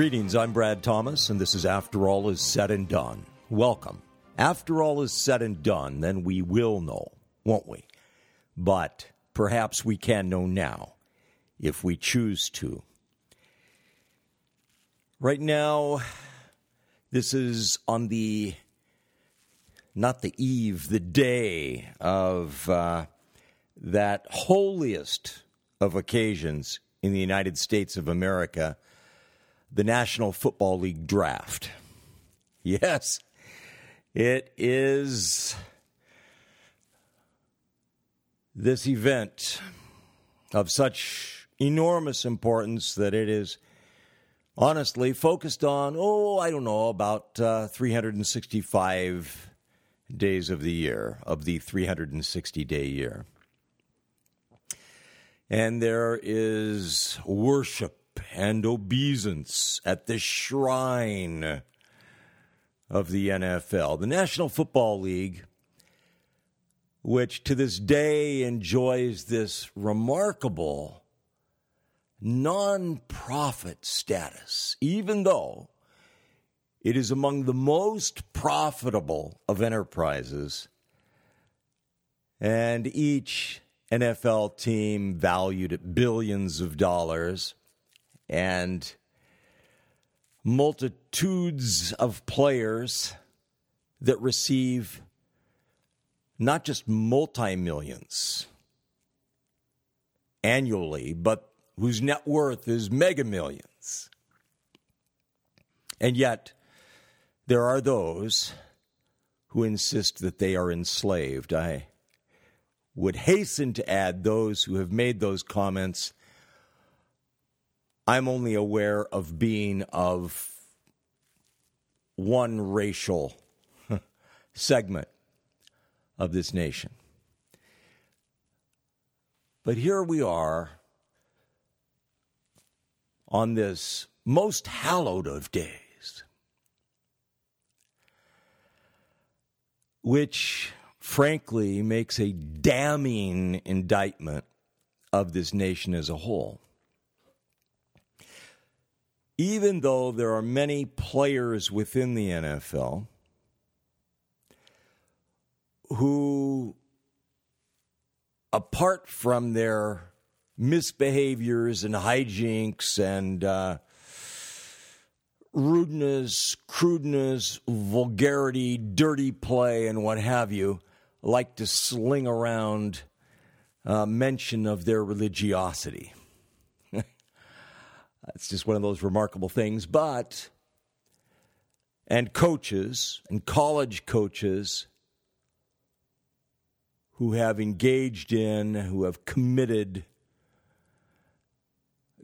Greetings, I'm Brad Thomas, and this is After All Is Said and Done. Welcome. After all is said and done, then we will know, won't we? But perhaps we can know now if we choose to. Right now, this is on the not the eve, the day of uh, that holiest of occasions in the United States of America, the National Football League draft. Yes, it is this event of such enormous importance that it is honestly focused on, oh, I don't know, about uh, 365 days of the year, of the 360 day year. And there is worship and obeisance at the shrine of the NFL. The National Football League, which to this day enjoys this remarkable non-profit status, even though it is among the most profitable of enterprises, and each NFL team valued at billions of dollars, and multitudes of players that receive not just multi millions annually, but whose net worth is mega millions. And yet, there are those who insist that they are enslaved. I would hasten to add those who have made those comments. I'm only aware of being of one racial segment of this nation. But here we are on this most hallowed of days which frankly makes a damning indictment of this nation as a whole. Even though there are many players within the NFL who, apart from their misbehaviors and hijinks and uh, rudeness, crudeness, vulgarity, dirty play, and what have you like to sling around uh, mention of their religiosity. It's just one of those remarkable things. But, and coaches and college coaches who have engaged in, who have committed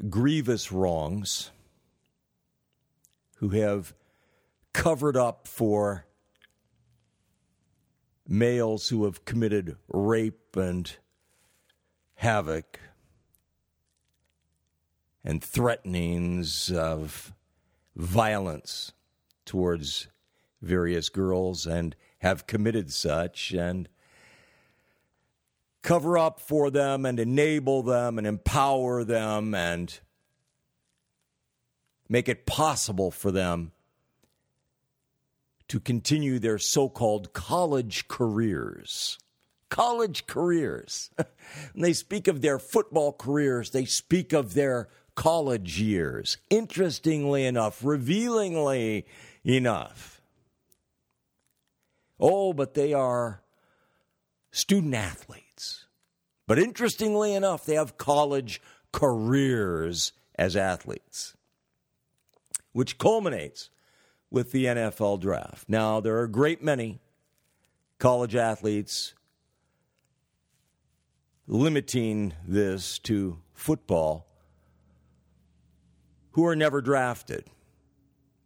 grievous wrongs who have covered up for males who have committed rape and havoc and threatenings of violence towards various girls and have committed such and cover up for them and enable them and empower them and make it possible for them to continue their so called college careers. College careers. when they speak of their football careers, they speak of their college years. Interestingly enough, revealingly enough. Oh, but they are student athletes. But interestingly enough, they have college careers as athletes which culminates with the NFL draft. Now, there are a great many college athletes limiting this to football who are never drafted,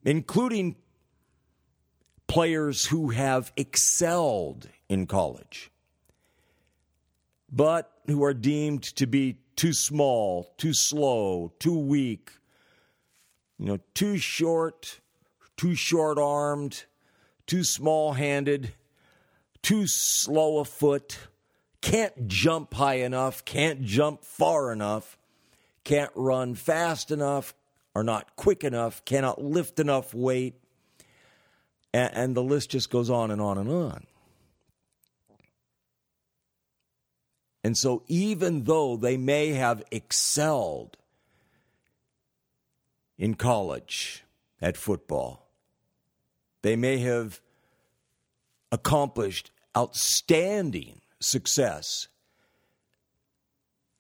including players who have excelled in college, but who are deemed to be too small, too slow, too weak, you know, too short, too short armed, too small handed, too slow a foot, can't jump high enough, can't jump far enough, can't run fast enough, are not quick enough, cannot lift enough weight, and, and the list just goes on and on and on. And so, even though they may have excelled in college at football, they may have accomplished outstanding success.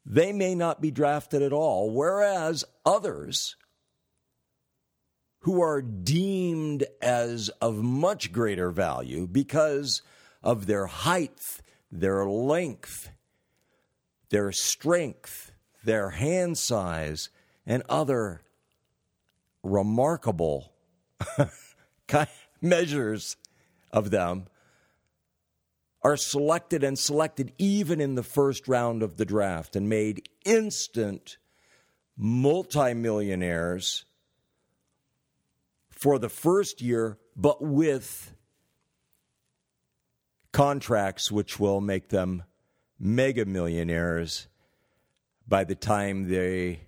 They may not be drafted at all, whereas others who are deemed as of much greater value because of their height, their length, their strength, their hand size, and other remarkable measures of them are selected and selected even in the first round of the draft and made instant multimillionaires for the first year, but with contracts which will make them mega millionaires by the time they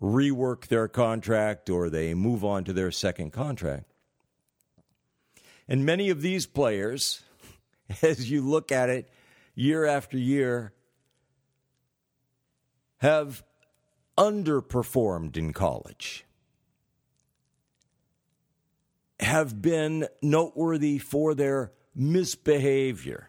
rework their contract or they move on to their second contract. And many of these players, as you look at it year after year, have underperformed in college, have been noteworthy for their misbehavior,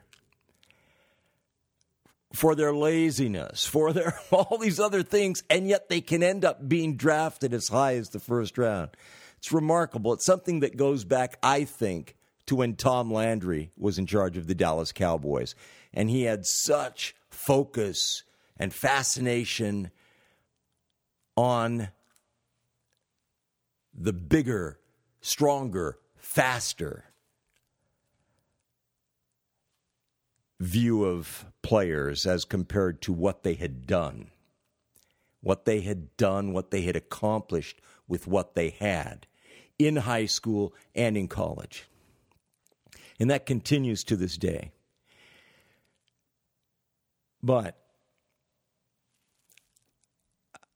for their laziness, for their all these other things, and yet they can end up being drafted as high as the first round. It's remarkable. It's something that goes back, I think, to when Tom Landry was in charge of the Dallas Cowboys. And he had such focus and fascination on the bigger, stronger, faster view of players as compared to what they had done. What they had done, what they had accomplished with what they had in high school and in college. And that continues to this day. But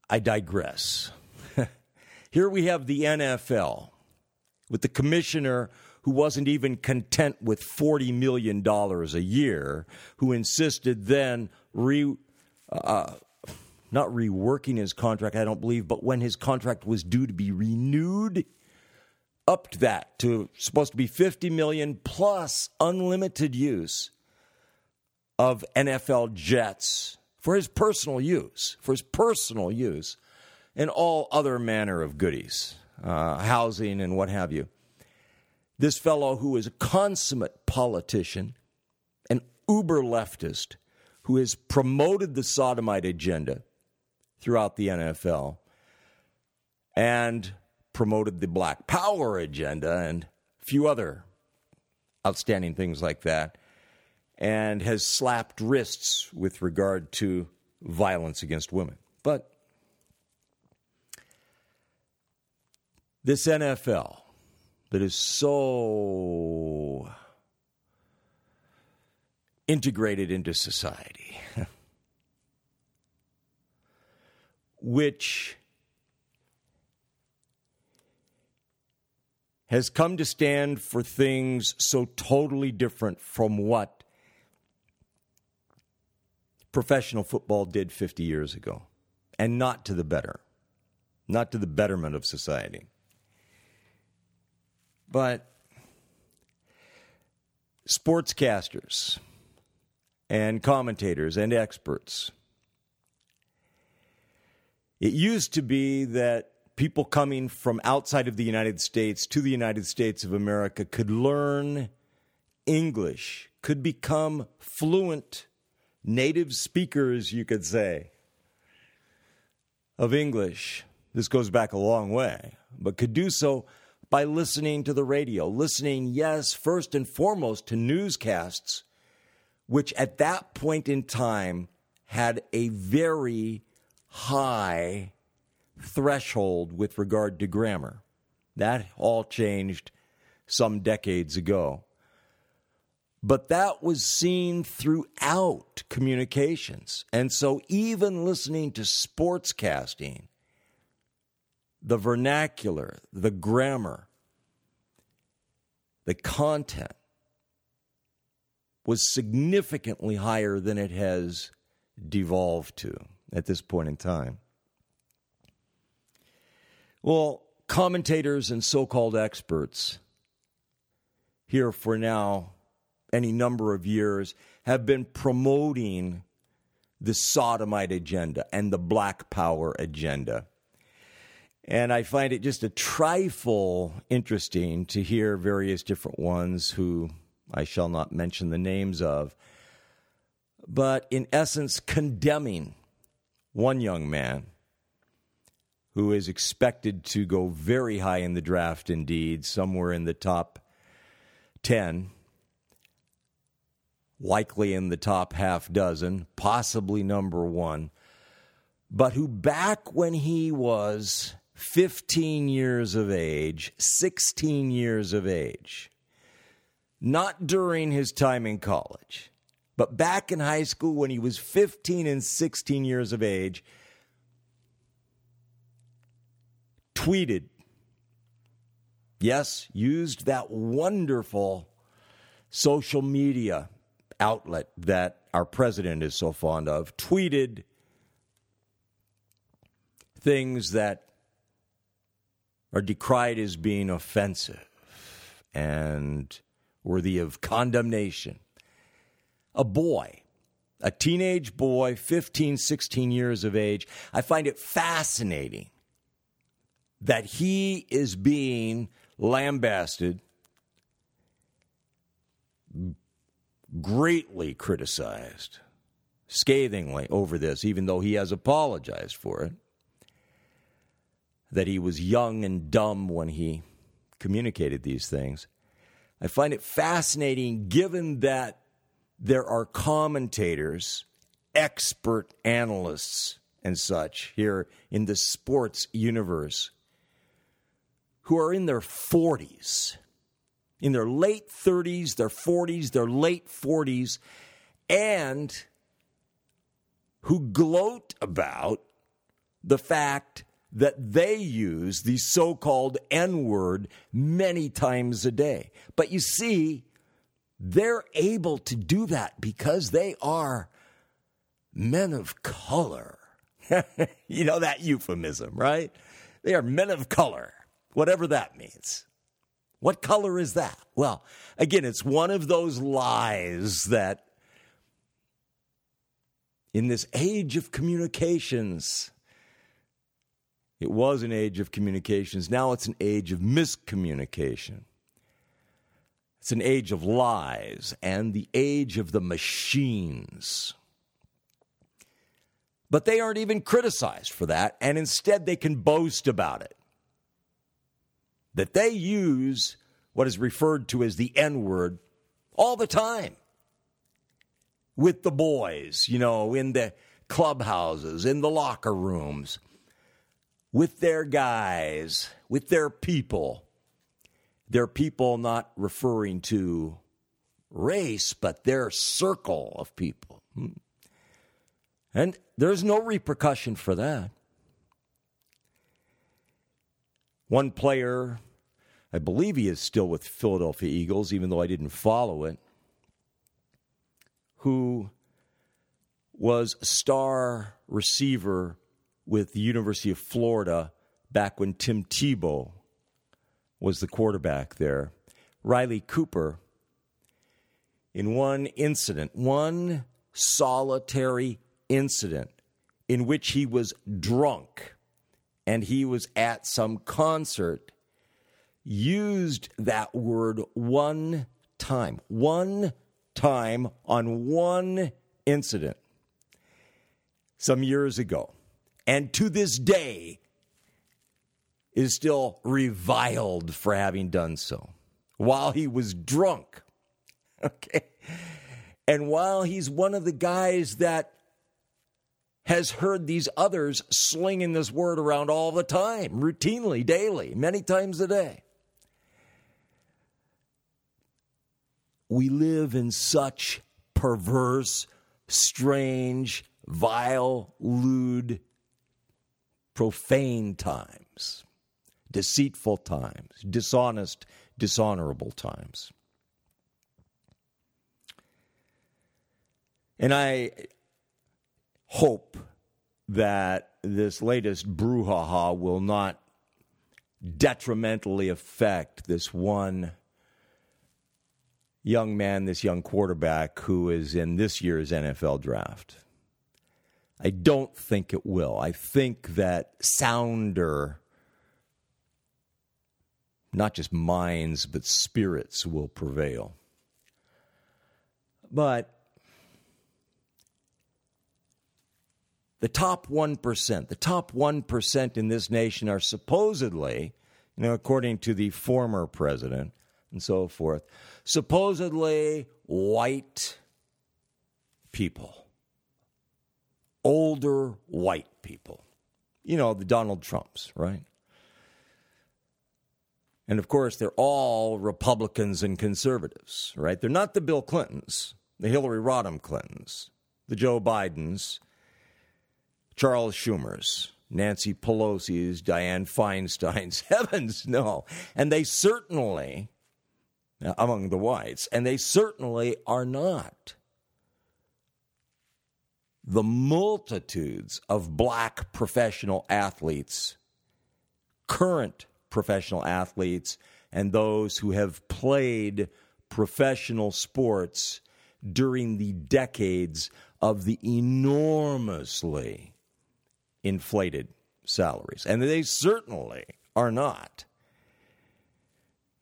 I digress. Here we have the NFL with the commissioner who wasn't even content with $40 million a year, who insisted then re. Uh, not reworking his contract, I don't believe, but when his contract was due to be renewed, upped that to supposed to be 50 million plus unlimited use of NFL jets for his personal use, for his personal use, and all other manner of goodies, uh, housing and what have you. This fellow, who is a consummate politician, an uber leftist, who has promoted the sodomite agenda throughout the NFL, and promoted the Black Power agenda and a few other outstanding things like that, and has slapped wrists with regard to violence against women. But this NFL that is so integrated into society, which has come to stand for things so totally different from what professional football did 50 years ago, and not to the better, not to the betterment of society. But sportscasters and commentators and experts. It used to be that people coming from outside of the United States to the United States of America could learn English, could become fluent native speakers, you could say, of English. This goes back a long way, but could do so by listening to the radio, listening, yes, first and foremost to newscasts, which at that point in time had a very high threshold with regard to grammar. That all changed some decades ago. But that was seen throughout communications. And so even listening to sportscasting the vernacular, the grammar, the content was significantly higher than it has devolved to at this point in time. Well, commentators and so called experts here for now any number of years have been promoting the sodomite agenda and the black power agenda. And I find it just a trifle interesting to hear various different ones who I shall not mention the names of, but in essence, condemning one young man who is expected to go very high in the draft indeed, somewhere in the top 10, likely in the top half dozen, possibly number one, but who back when he was 15 years of age, 16 years of age, not during his time in college, but back in high school when he was 15 and 16 years of age, tweeted, yes, used that wonderful social media outlet that our president is so fond of, tweeted things that are decried as being offensive and worthy of condemnation. A boy, a teenage boy, 15, 16 years of age, I find it fascinating that he is being lambasted, greatly criticized, scathingly over this, even though he has apologized for it. That he was young and dumb when he communicated these things. I find it fascinating given that there are commentators, expert analysts, and such here in the sports universe who are in their 40s, in their late 30s, their 40s, their late 40s, and who gloat about the fact that they use the so called N word many times a day. But you see, they're able to do that because they are men of color. you know that euphemism, right? They are men of color, whatever that means. What color is that? Well, again, it's one of those lies that in this age of communications, it was an age of communications. Now it's an age of miscommunication. It's an age of lies and the age of the machines. But they aren't even criticized for that, and instead they can boast about it. That they use what is referred to as the N word all the time with the boys, you know, in the clubhouses, in the locker rooms with their guys, with their people. Their people not referring to race, but their circle of people. Hmm. And there's no repercussion for that. One player, I believe he is still with Philadelphia Eagles, even though I didn't follow it, who was a star receiver with the University of Florida back when Tim Tebow was the quarterback there. Riley Cooper, in one incident, one solitary incident in which he was drunk and he was at some concert, used that word one time, one time on one incident some years ago and to this day is still reviled for having done so while he was drunk. Okay. And while he's one of the guys that has heard these others slinging this word around all the time, routinely, daily, many times a day. We live in such perverse, strange, vile, lewd profane times. deceitful times, dishonest, dishonorable times. And I hope that this latest brouhaha will not detrimentally affect this one young man, this young quarterback who is in this year's NFL draft. I don't think it will. I think that sounder, not just minds, but spirits will prevail. But the top 1%, the top 1% in this nation are supposedly, you know, according to the former president and so forth, supposedly white people, older white people. You know, the Donald Trumps, right? And of course, they're all Republicans and conservatives, right? They're not the Bill Clintons, the Hillary Rodham Clintons, the Joe Bidens, Charles Schumer's, Nancy Pelosi's, Dianne Feinstein's. Heavens, no. And they certainly, among the whites, and they certainly are not the multitudes of black professional athletes, current professional athletes, and those who have played professional sports during the decades of the enormously inflated salaries. And they certainly are not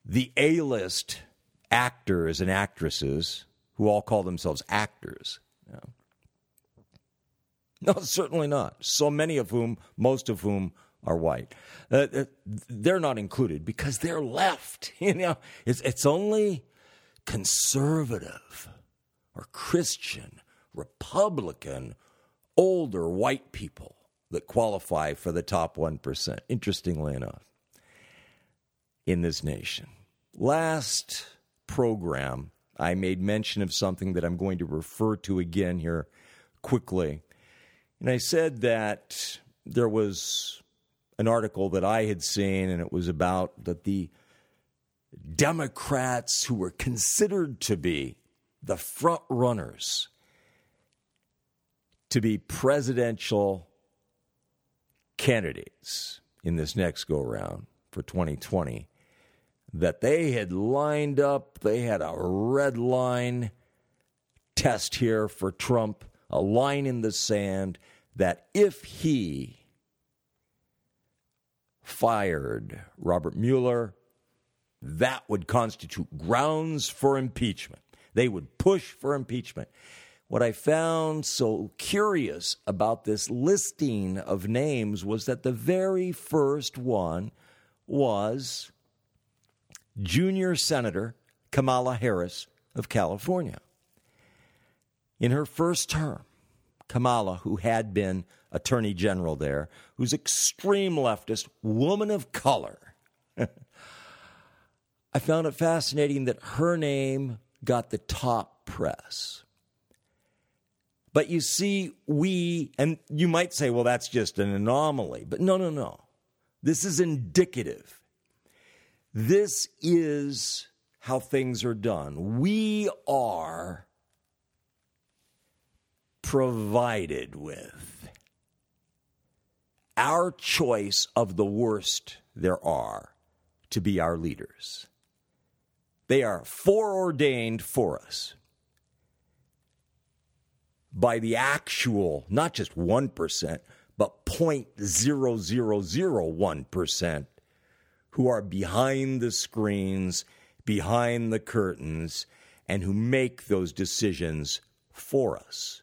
the A list actors and actresses who all call themselves actors. No, certainly not. So many of whom, most of whom, are white. Uh, uh, they're not included because they're left. You know, it's it's only conservative or Christian, Republican, older white people that qualify for the top 1%, interestingly enough, in this nation. Last program, I made mention of something that I'm going to refer to again here quickly. And I said that there was an article that I had seen, and it was about that the Democrats who were considered to be the front runners to be presidential candidates in this next go round for 2020 that they had lined up, they had a red line test here for Trump, a line in the sand that if he fired Robert Mueller, that would constitute grounds for impeachment. They would push for impeachment. What I found so curious about this listing of names was that the very first one was junior Senator Kamala Harris of California. In her first term, Kamala, who had been Attorney General there, who's extreme leftist, woman of color. I found it fascinating that her name got the top press. But you see, we, and you might say, well, that's just an anomaly. But no, no, no. This is indicative. This is how things are done. We are provided with our choice of the worst there are to be our leaders. They are foreordained for us by the actual, not just 1%, but 0.0001% who are behind the screens, behind the curtains, and who make those decisions for us.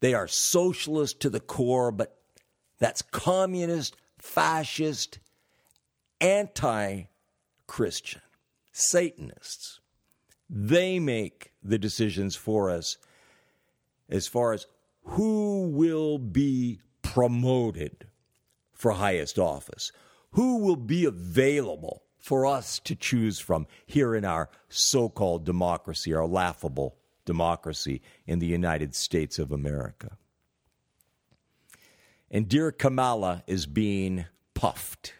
They are socialist to the core, but that's communist, fascist, anti Christian, Satanists. They make the decisions for us as far as who will be promoted for highest office, who will be available for us to choose from here in our so called democracy, our laughable democracy in the United States of America. And dear Kamala is being puffed,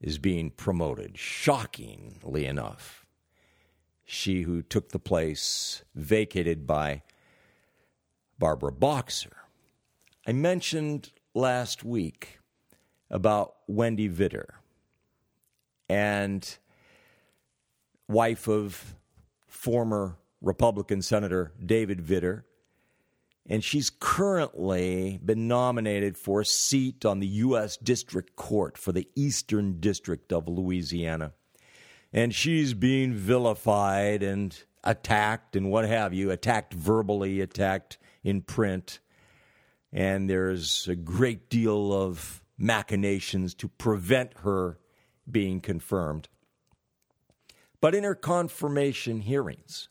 is being promoted, shockingly enough. She who took the place vacated by Barbara Boxer. I mentioned last week about Wendy Vitter and wife of former Republican Senator David Vitter. And she's currently been nominated for a seat on the U.S. District Court for the Eastern District of Louisiana. And she's being vilified and attacked and what have you, attacked verbally, attacked in print. And there's a great deal of machinations to prevent her being confirmed. But in her confirmation hearings,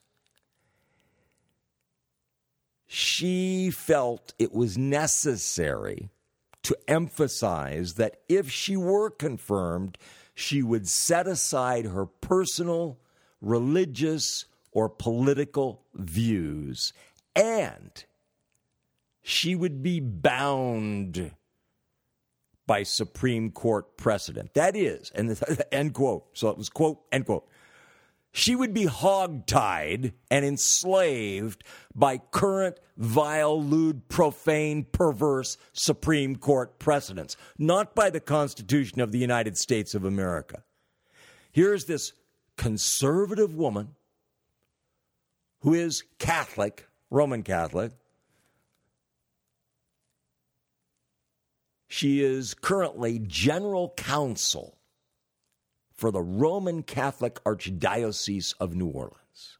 she felt it was necessary to emphasize that if she were confirmed, she would set aside her personal, religious, or political views and she would be bound by Supreme Court precedent. That is, and the, end quote. So it was quote, end quote. She would be hogtied and enslaved by current vile, lewd, profane, perverse Supreme Court precedents, not by the Constitution of the United States of America. Here's this conservative woman who is Catholic, Roman Catholic, She is currently general counsel for the Roman Catholic Archdiocese of New Orleans.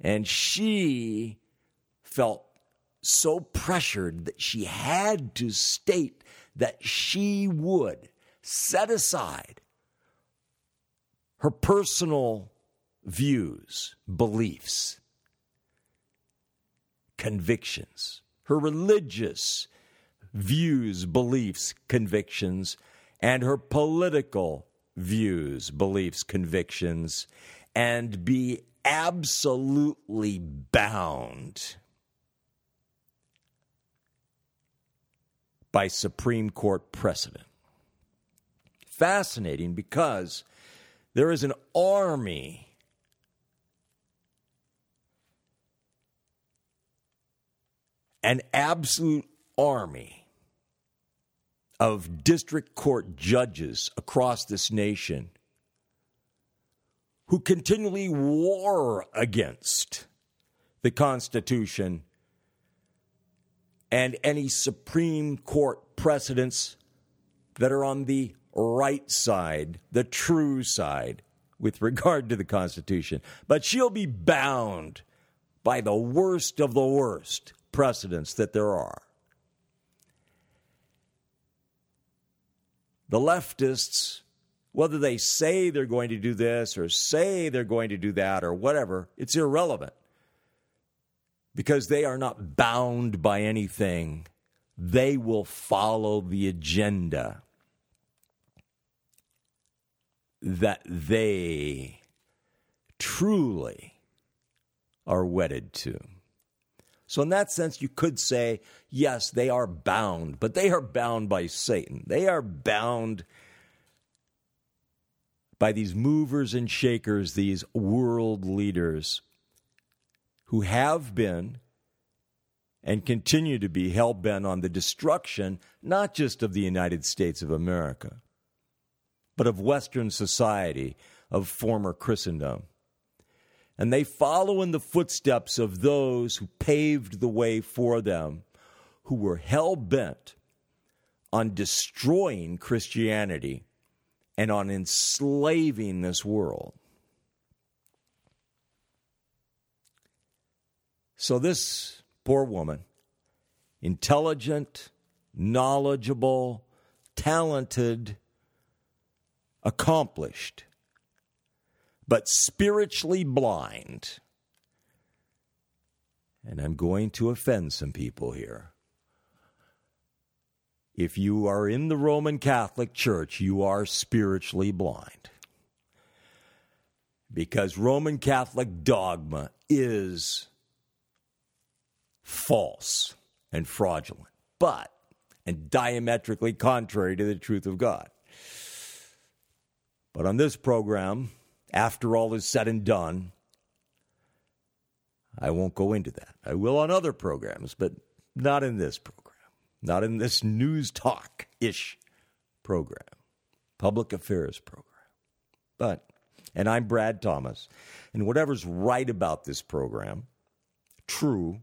And she felt so pressured that she had to state that she would set aside her personal views, beliefs, convictions, her religious views, beliefs, convictions, and her political views, beliefs, convictions, and be absolutely bound by Supreme Court precedent. Fascinating because there is an army an absolute army of district court judges across this nation who continually war against the Constitution and any Supreme Court precedents that are on the right side, the true side, with regard to the Constitution. But she'll be bound by the worst of the worst precedents that there are. The leftists, whether they say they're going to do this or say they're going to do that or whatever, it's irrelevant because they are not bound by anything. They will follow the agenda that they truly are wedded to. So, in that sense, you could say, yes, they are bound, but they are bound by Satan. They are bound by these movers and shakers, these world leaders who have been and continue to be hell bent on the destruction not just of the United States of America, but of Western society, of former Christendom and they follow in the footsteps of those who paved the way for them, who were hell bent on destroying Christianity and on enslaving this world. So, this poor woman, intelligent, knowledgeable, talented, accomplished, but spiritually blind. And I'm going to offend some people here. If you are in the Roman Catholic Church, you are spiritually blind. Because Roman Catholic dogma is false and fraudulent, but and diametrically contrary to the truth of God. But on this program, after all is said and done, I won't go into that. I will on other programs, but not in this program, not in this news talk ish program, public affairs program. But, and I'm Brad Thomas, and whatever's right about this program, true,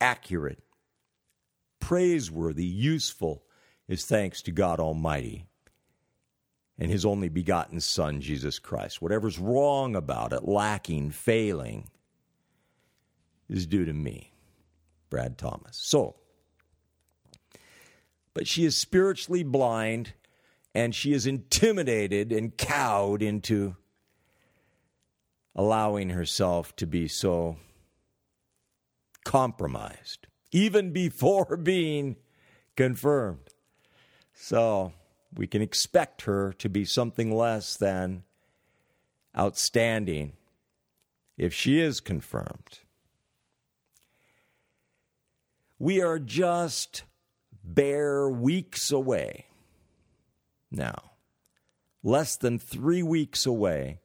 accurate, praiseworthy, useful, is thanks to God Almighty and His only begotten Son, Jesus Christ. Whatever's wrong about it, lacking, failing, is due to me, Brad Thomas. So, but she is spiritually blind and she is intimidated and cowed into allowing herself to be so compromised, even before being confirmed. So we can expect her to be something less than outstanding if she is confirmed. We are just bare weeks away now, less than three weeks away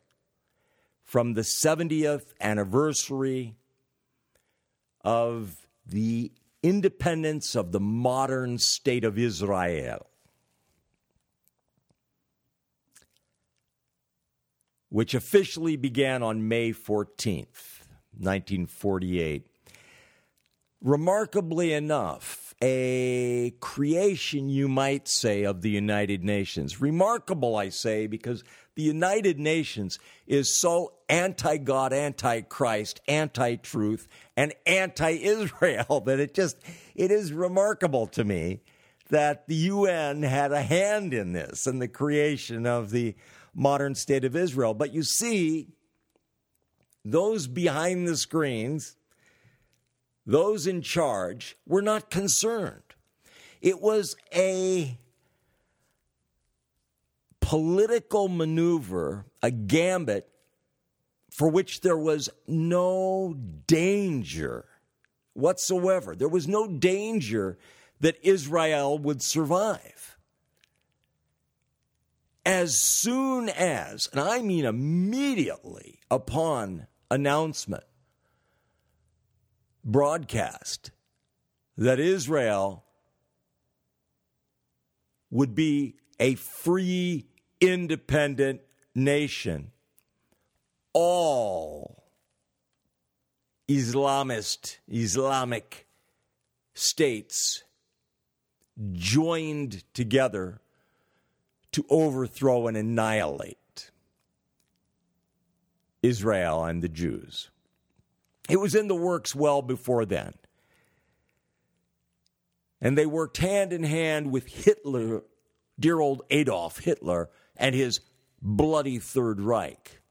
from the 70th anniversary of the independence of the modern state of Israel. Which officially began on May 14th, 1948 remarkably enough, a creation, you might say, of the United Nations. Remarkable, I say, because the United Nations is so anti God, anti Christ, anti truth, and anti Israel that it just, it is remarkable to me that the UN had a hand in this and the creation of the modern state of Israel. But you see, those behind the screens, those in charge were not concerned. It was a political maneuver, a gambit for which there was no danger whatsoever. There was no danger that Israel would survive. As soon as, and I mean immediately upon announcement broadcast that Israel would be a free, independent nation. All Islamist, Islamic states joined together to overthrow and annihilate Israel and the Jews. It was in the works well before then. And they worked hand in hand with Hitler, dear old Adolf Hitler, and his bloody Third Reich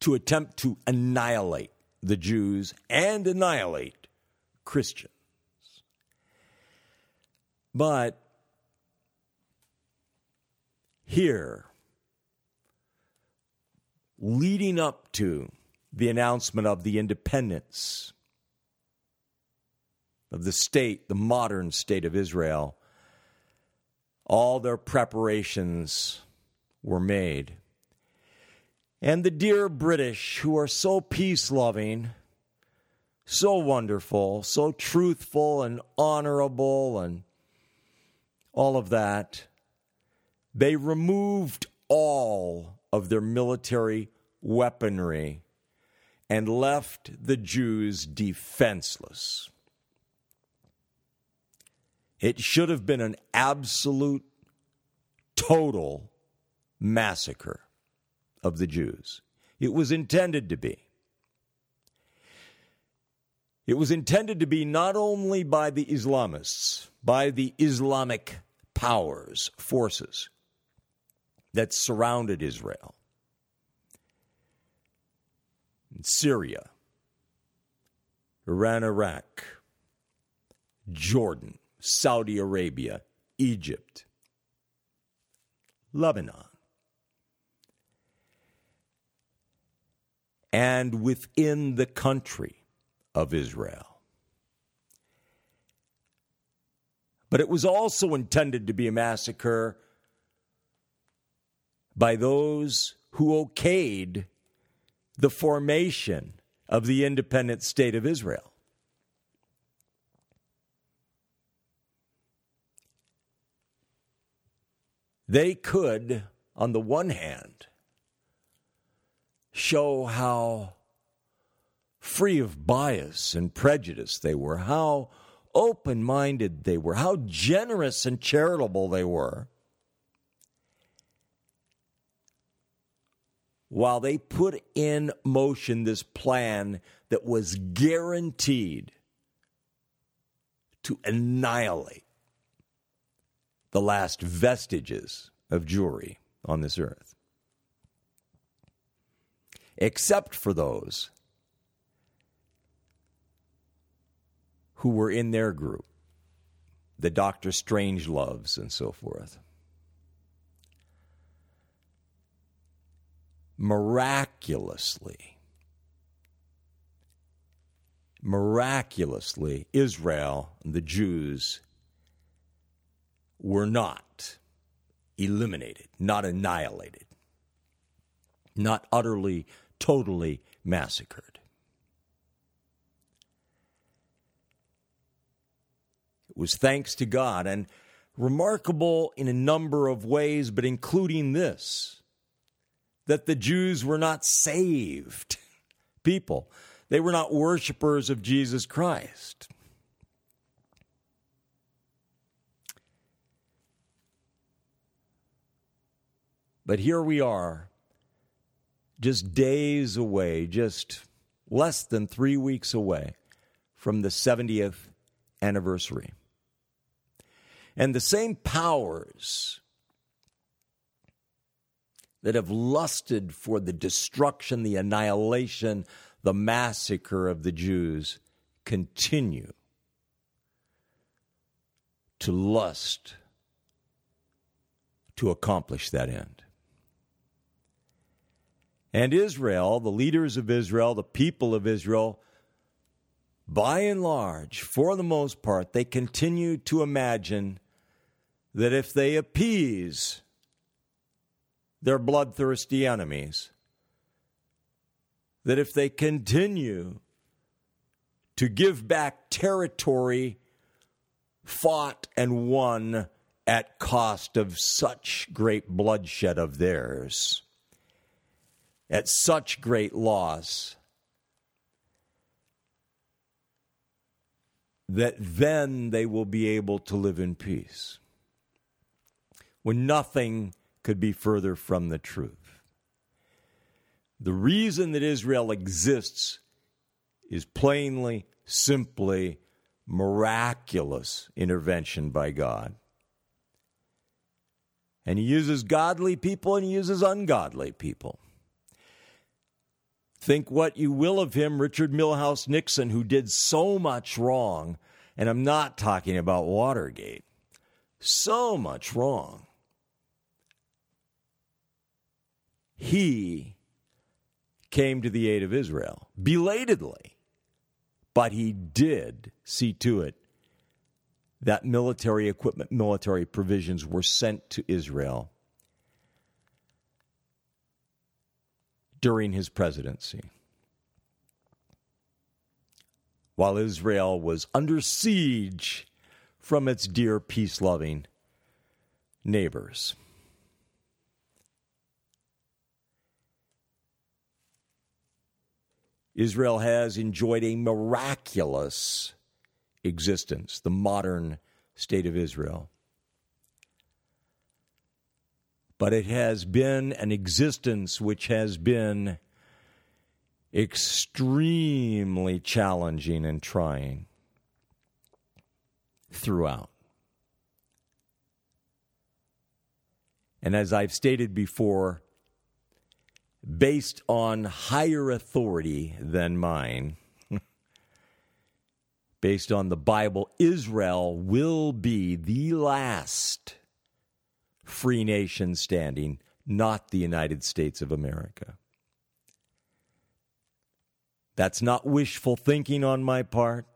to attempt to annihilate the Jews and annihilate Christians. But here, leading up to the announcement of the independence of the state, the modern state of Israel, all their preparations were made. And the dear British, who are so peace loving, so wonderful, so truthful and honorable, and all of that, they removed all of their military weaponry and left the Jews defenseless. It should have been an absolute, total massacre of the Jews. It was intended to be. It was intended to be not only by the Islamists, by the Islamic powers, forces that surrounded Israel, Syria, Iran, Iraq, Jordan, Saudi Arabia, Egypt, Lebanon. And within the country, of Israel. But it was also intended to be a massacre by those who okayed the formation of the independent state of Israel. They could, on the one hand, show how free of bias and prejudice they were, how open minded they were, how generous and charitable they were. While they put in motion this plan that was guaranteed to annihilate the last vestiges of Jewry on this earth. Except for those who were in their group, the Doctor Strangeloves and so forth. Miraculously, miraculously, Israel and the Jews were not eliminated, not annihilated, not utterly, totally massacred. It was thanks to God and remarkable in a number of ways, but including this that the Jews were not saved people. They were not worshipers of Jesus Christ. But here we are, just days away, just less than three weeks away from the 70th anniversary. And the same powers that have lusted for the destruction, the annihilation, the massacre of the Jews continue to lust to accomplish that end. And Israel, the leaders of Israel, the people of Israel, by and large, for the most part, they continue to imagine that if they appease their bloodthirsty enemies, that if they continue to give back territory fought and won at cost of such great bloodshed of theirs, at such great loss that then they will be able to live in peace. When nothing could be further from the truth. The reason that Israel exists is plainly, simply miraculous intervention by God. And He uses godly people and He uses ungodly people. Think what you will of him, Richard Milhous Nixon, who did so much wrong. And I'm not talking about Watergate. So much wrong. He came to the aid of Israel belatedly, but he did see to it that military equipment, military provisions were sent to Israel during his presidency. While Israel was under siege from its dear peace loving neighbors. Israel has enjoyed a miraculous existence, the modern state of Israel but it has been an existence which has been extremely challenging and trying throughout. And as I've stated before, based on higher authority than mine, based on the Bible, Israel will be the last free nation standing, not the United States of America. That's not wishful thinking on my part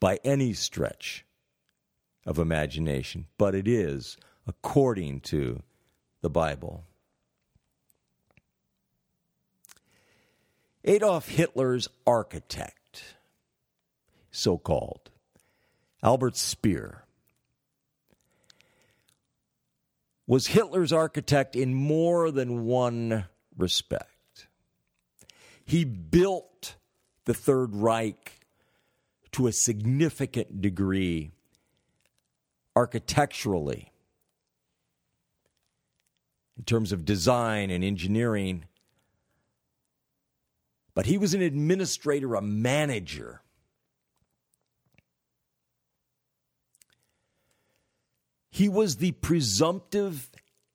by any stretch of imagination, but it is according to the Bible. Adolf Hitler's architect, so called, Albert Speer, was Hitler's architect in more than one respect. He built the Third Reich to a significant degree architecturally, in terms of design and engineering. But he was an administrator, a manager. He was the presumptive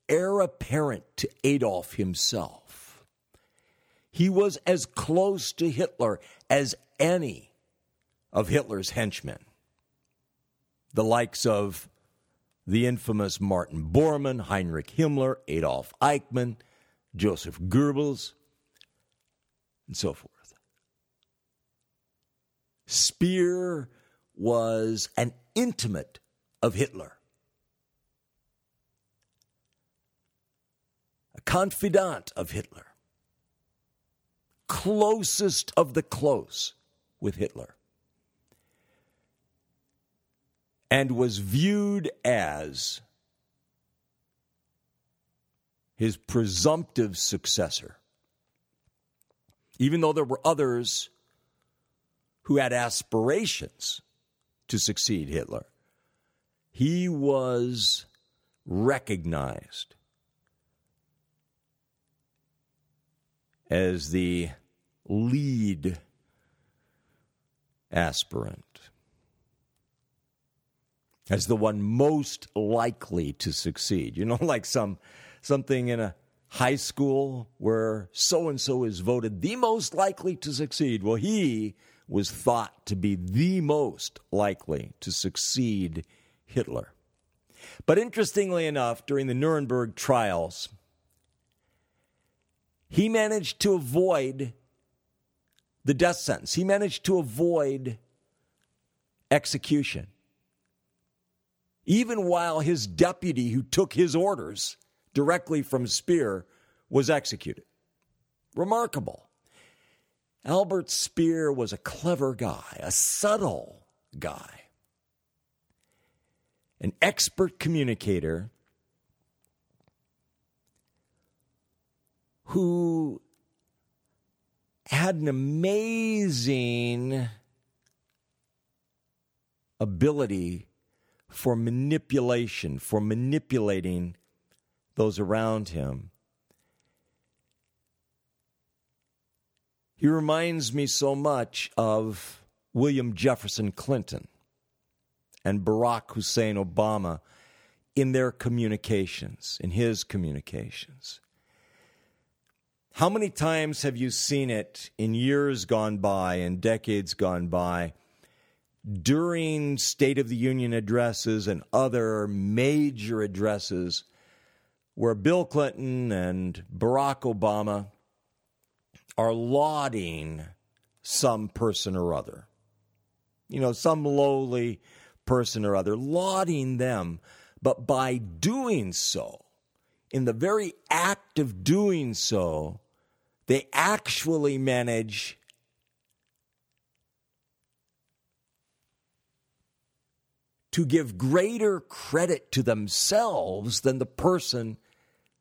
heir apparent to Adolf himself. He was as close to Hitler as any of Hitler's henchmen, the likes of the infamous Martin Bormann, Heinrich Himmler, Adolf Eichmann, Joseph Goebbels, and so forth. Speer was an intimate of Hitler, a confidant of Hitler, closest of the close with Hitler. and was viewed as his presumptive successor. Even though there were others who had aspirations to succeed Hitler, he was recognized as the lead aspirant as the one most likely to succeed. You know, like some something in a high school where so and so is voted the most likely to succeed. Well, he was thought to be the most likely to succeed Hitler. But interestingly enough, during the Nuremberg trials, he managed to avoid the death sentence. He managed to avoid execution even while his deputy, who took his orders directly from Speer, was executed. Remarkable. Albert Speer was a clever guy, a subtle guy, an expert communicator who had an amazing ability for manipulation, for manipulating those around him. He reminds me so much of William Jefferson Clinton and Barack Hussein Obama in their communications, in his communications. How many times have you seen it in years gone by and decades gone by during State of the Union addresses and other major addresses where Bill Clinton and Barack Obama are lauding some person or other. You know, some lowly person or other, lauding them. But by doing so, in the very act of doing so, they actually manage to give greater credit to themselves than the person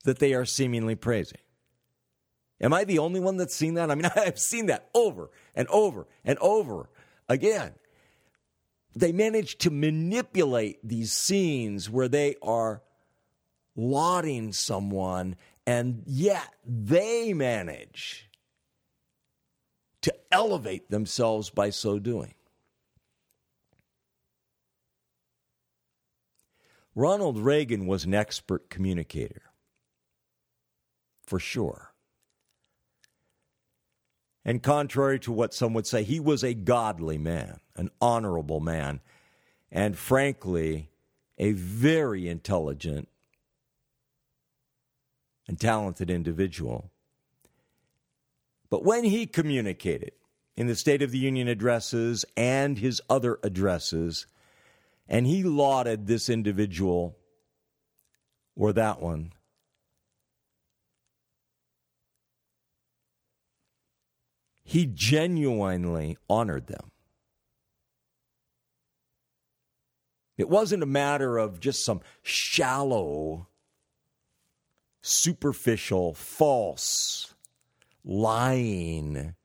that they are seemingly praising. Am I the only one that's seen that? I mean, I've seen that over and over and over again. They manage to manipulate these scenes where they are lauding someone, and yet they manage to elevate themselves by so doing. Ronald Reagan was an expert communicator, for sure. And contrary to what some would say, he was a godly man, an honorable man, and frankly, a very intelligent and talented individual. But when he communicated in the State of the Union addresses and his other addresses, and he lauded this individual or that one, he genuinely honored them. It wasn't a matter of just some shallow, superficial, false, lying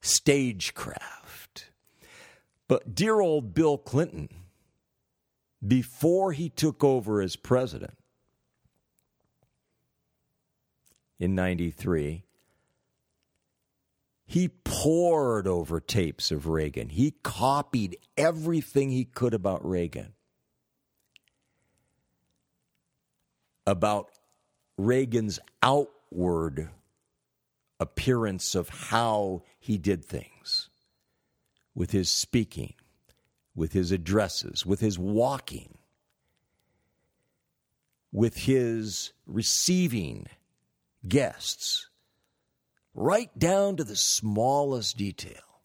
stagecraft. But dear old Bill Clinton, before he took over as president in 93, he pored over tapes of Reagan. He copied everything he could about Reagan. About Reagan's outward appearance of how he did things with his speaking, with his addresses, with his walking, with his receiving guests right down to the smallest detail.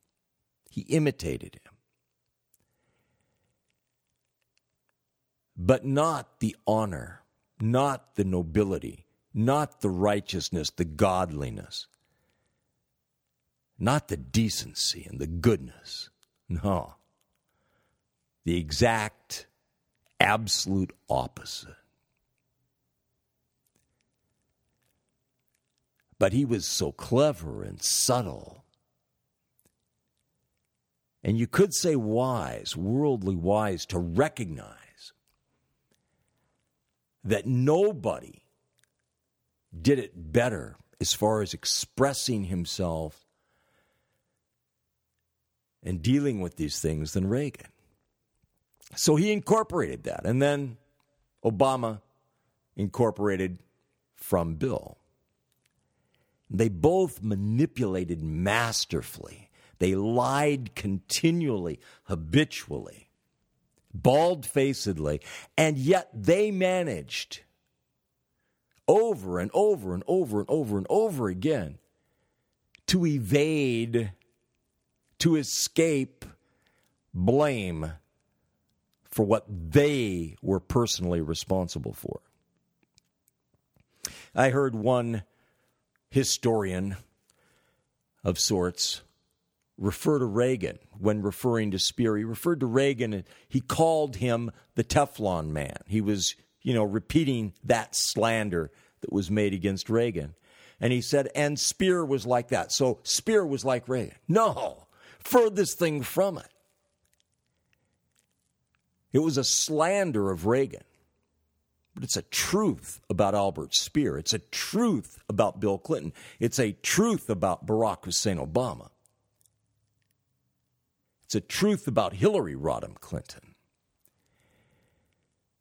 He imitated him. But not the honor, not the nobility, not the righteousness, the godliness, not the decency and the goodness. No. The exact, absolute opposite. But he was so clever and subtle. And you could say wise, worldly wise, to recognize that nobody did it better as far as expressing himself and dealing with these things than Reagan. So he incorporated that. And then Obama incorporated from Bill. They both manipulated masterfully. They lied continually, habitually, bald facedly, and yet they managed over and over and over and over and over again to evade, to escape blame for what they were personally responsible for. I heard one historian of sorts refer to Reagan when referring to Speer. He referred to Reagan and he called him the Teflon man. He was, you know, repeating that slander that was made against Reagan. And he said, and Speer was like that. So Speer was like Reagan. No, furthest thing from it. It was a slander of Reagan. But it's a truth about Albert Speer. It's a truth about Bill Clinton. It's a truth about Barack Hussein Obama. It's a truth about Hillary Rodham Clinton.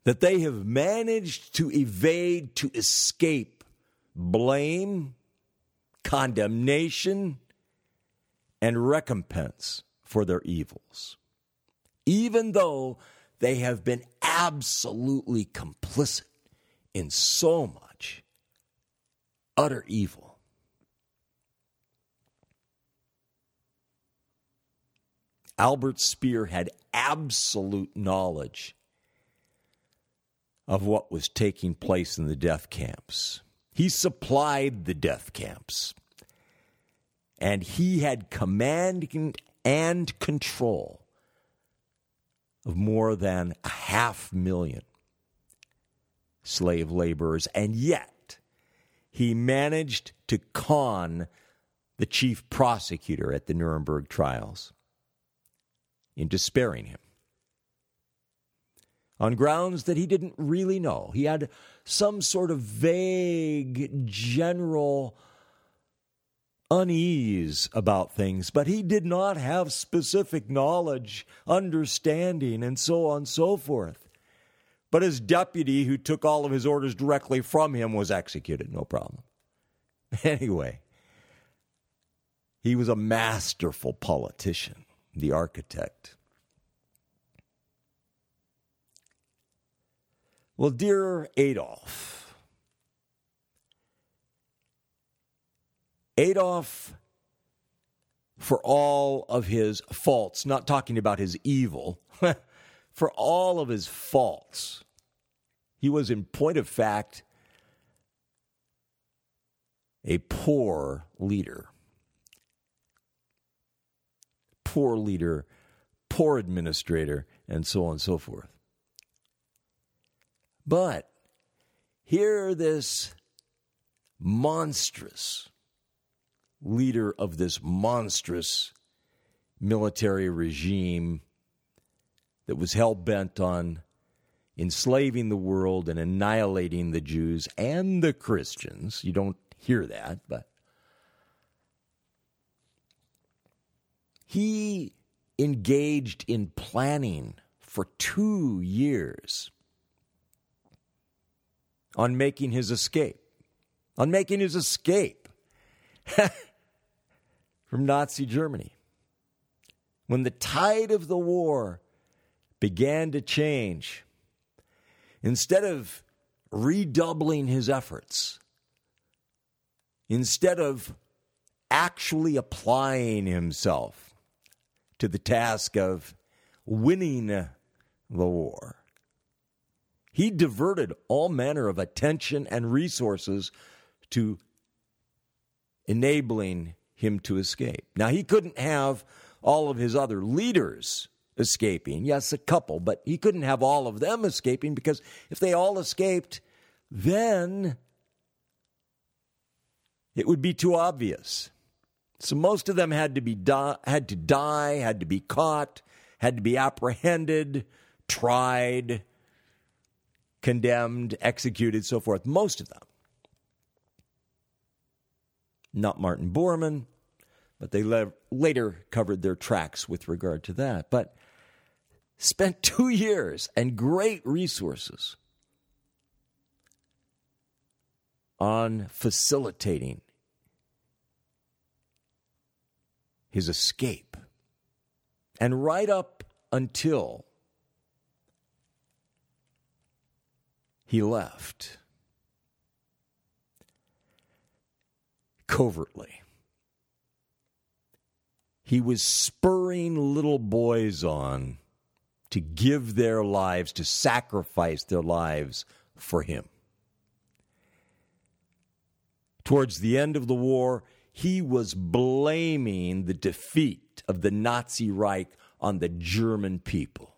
That they have managed to evade, to escape blame, condemnation, and recompense for their evils. Even though they have been absolutely complicit in so much utter evil. Albert Speer had absolute knowledge of what was taking place in the death camps. He supplied the death camps. And he had command and control of more than a half million slave laborers, and yet he managed to con the chief prosecutor at the Nuremberg trials into sparing him on grounds that he didn't really know. He had some sort of vague, general unease about things, but he did not have specific knowledge, understanding, and so on and so forth. But his deputy, who took all of his orders directly from him, was executed, no problem. Anyway, he was a masterful politician, the architect. Well, dear Adolf, Adolf for all of his faults, not talking about his evil, for all of his faults. He was, in point of fact, a poor leader. Poor leader, poor administrator, and so on and so forth. But here, this monstrous leader of this monstrous military regime that was hell bent on enslaving the world and annihilating the Jews and the Christians. You don't hear that, but he engaged in planning for two years on making his escape. On making his escape from Nazi Germany. When the tide of the war began to change, instead of redoubling his efforts, instead of actually applying himself to the task of winning the war, he diverted all manner of attention and resources to enabling him to escape. Now, he couldn't have all of his other leaders escaping. Yes, a couple, but he couldn't have all of them escaping because if they all escaped, then it would be too obvious. So most of them had to be di- had to die, had to be caught, had to be apprehended, tried, condemned, executed, so forth. Most of them. Not Martin Bormann, but they le- later covered their tracks with regard to that. But spent two years and great resources on facilitating his escape. And right up until he left covertly. He was spurring little boys on to give their lives, to sacrifice their lives for him. Towards the end of the war, he was blaming the defeat of the Nazi Reich on the German people.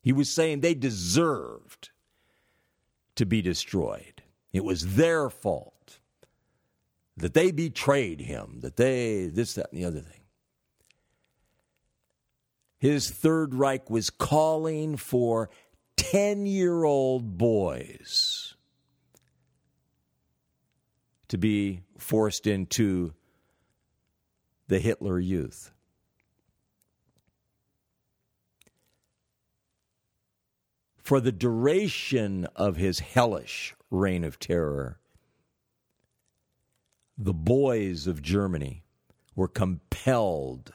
He was saying they deserved to be destroyed. It was their fault that they betrayed him, that they, this, that, and the other thing. His Third Reich was calling for 10 year old boys to be forced into the Hitler Youth. for the duration of his hellish reign of terror, the boys of Germany were compelled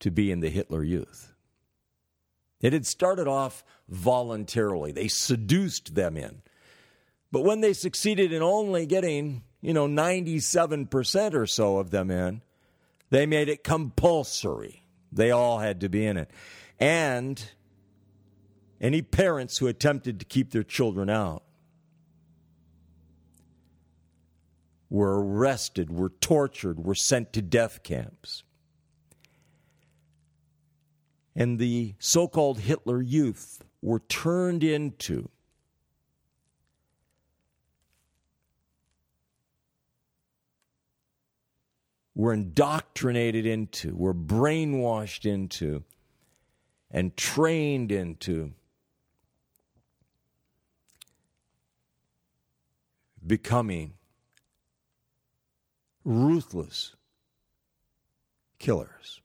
to be in the Hitler Youth. It had started off voluntarily, they seduced them in. But when they succeeded in only getting, you know, 97% or so of them in, they made it compulsory. They all had to be in it and any parents who attempted to keep their children out were arrested, were tortured, were sent to death camps. And the so called Hitler Youth were turned into were indoctrinated into, were brainwashed into and trained into becoming ruthless killers.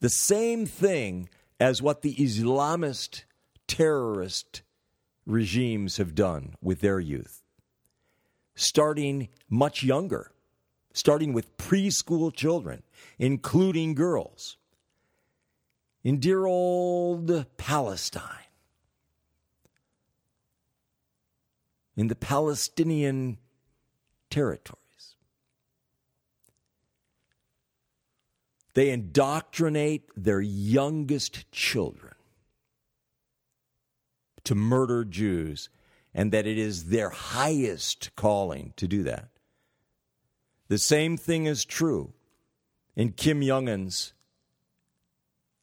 The same thing as what the Islamist terrorist regimes have done with their youth, starting much younger, starting with preschool children, including girls. In dear old Palestine, in the Palestinian territories. They indoctrinate their youngest children to murder Jews and that it is their highest calling to do that. The same thing is true in Kim Jong un's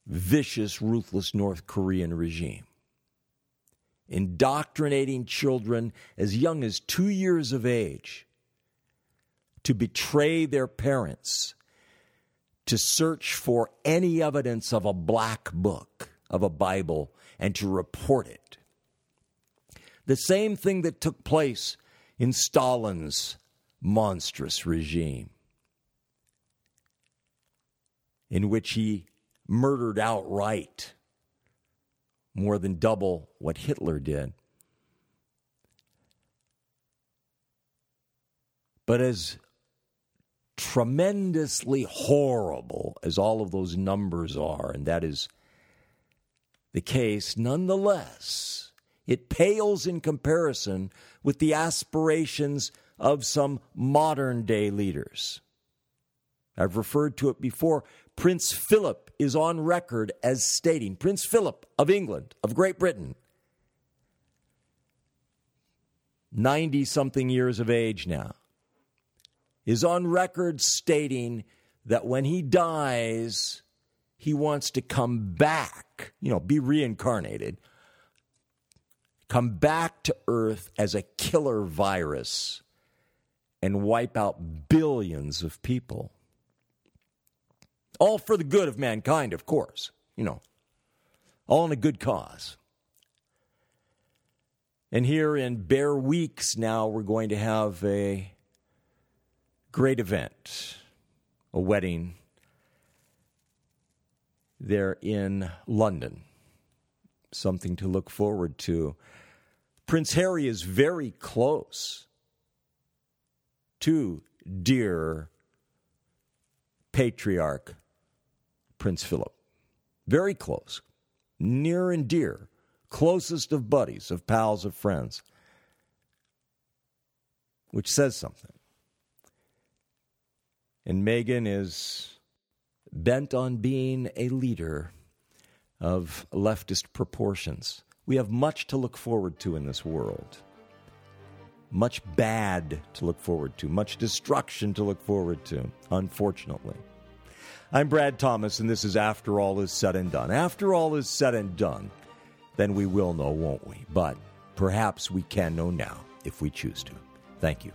vicious, ruthless North Korean regime. Indoctrinating children as young as two years of age to betray their parents, to search for any evidence of a black book, of a Bible, and to report it. The same thing that took place in Stalin's monstrous regime, in which he murdered outright more than double what Hitler did. But as tremendously horrible as all of those numbers are, and that is the case, nonetheless, it pales in comparison with the aspirations of some modern day leaders. I've referred to it before. Prince Philip is on record as stating, Prince Philip of England, of Great Britain, 90 something years of age now, is on record stating that when he dies, he wants to come back, you know, be reincarnated, come back to Earth as a killer virus and wipe out billions of people. All for the good of mankind, of course, you know, all in a good cause. And here in bare weeks now, we're going to have a great event, a wedding there in London. Something to look forward to. Prince Harry is very close to dear patriarch Prince Philip. Very close, near and dear, closest of buddies, of pals, of friends, which says something. And Meghan is bent on being a leader of leftist proportions. We have much to look forward to in this world. Much bad to look forward to, much destruction to look forward to, unfortunately. I'm Brad Thomas, and this is After All Is Said and Done. After all is said and done, then we will know, won't we? But perhaps we can know now if we choose to. Thank you.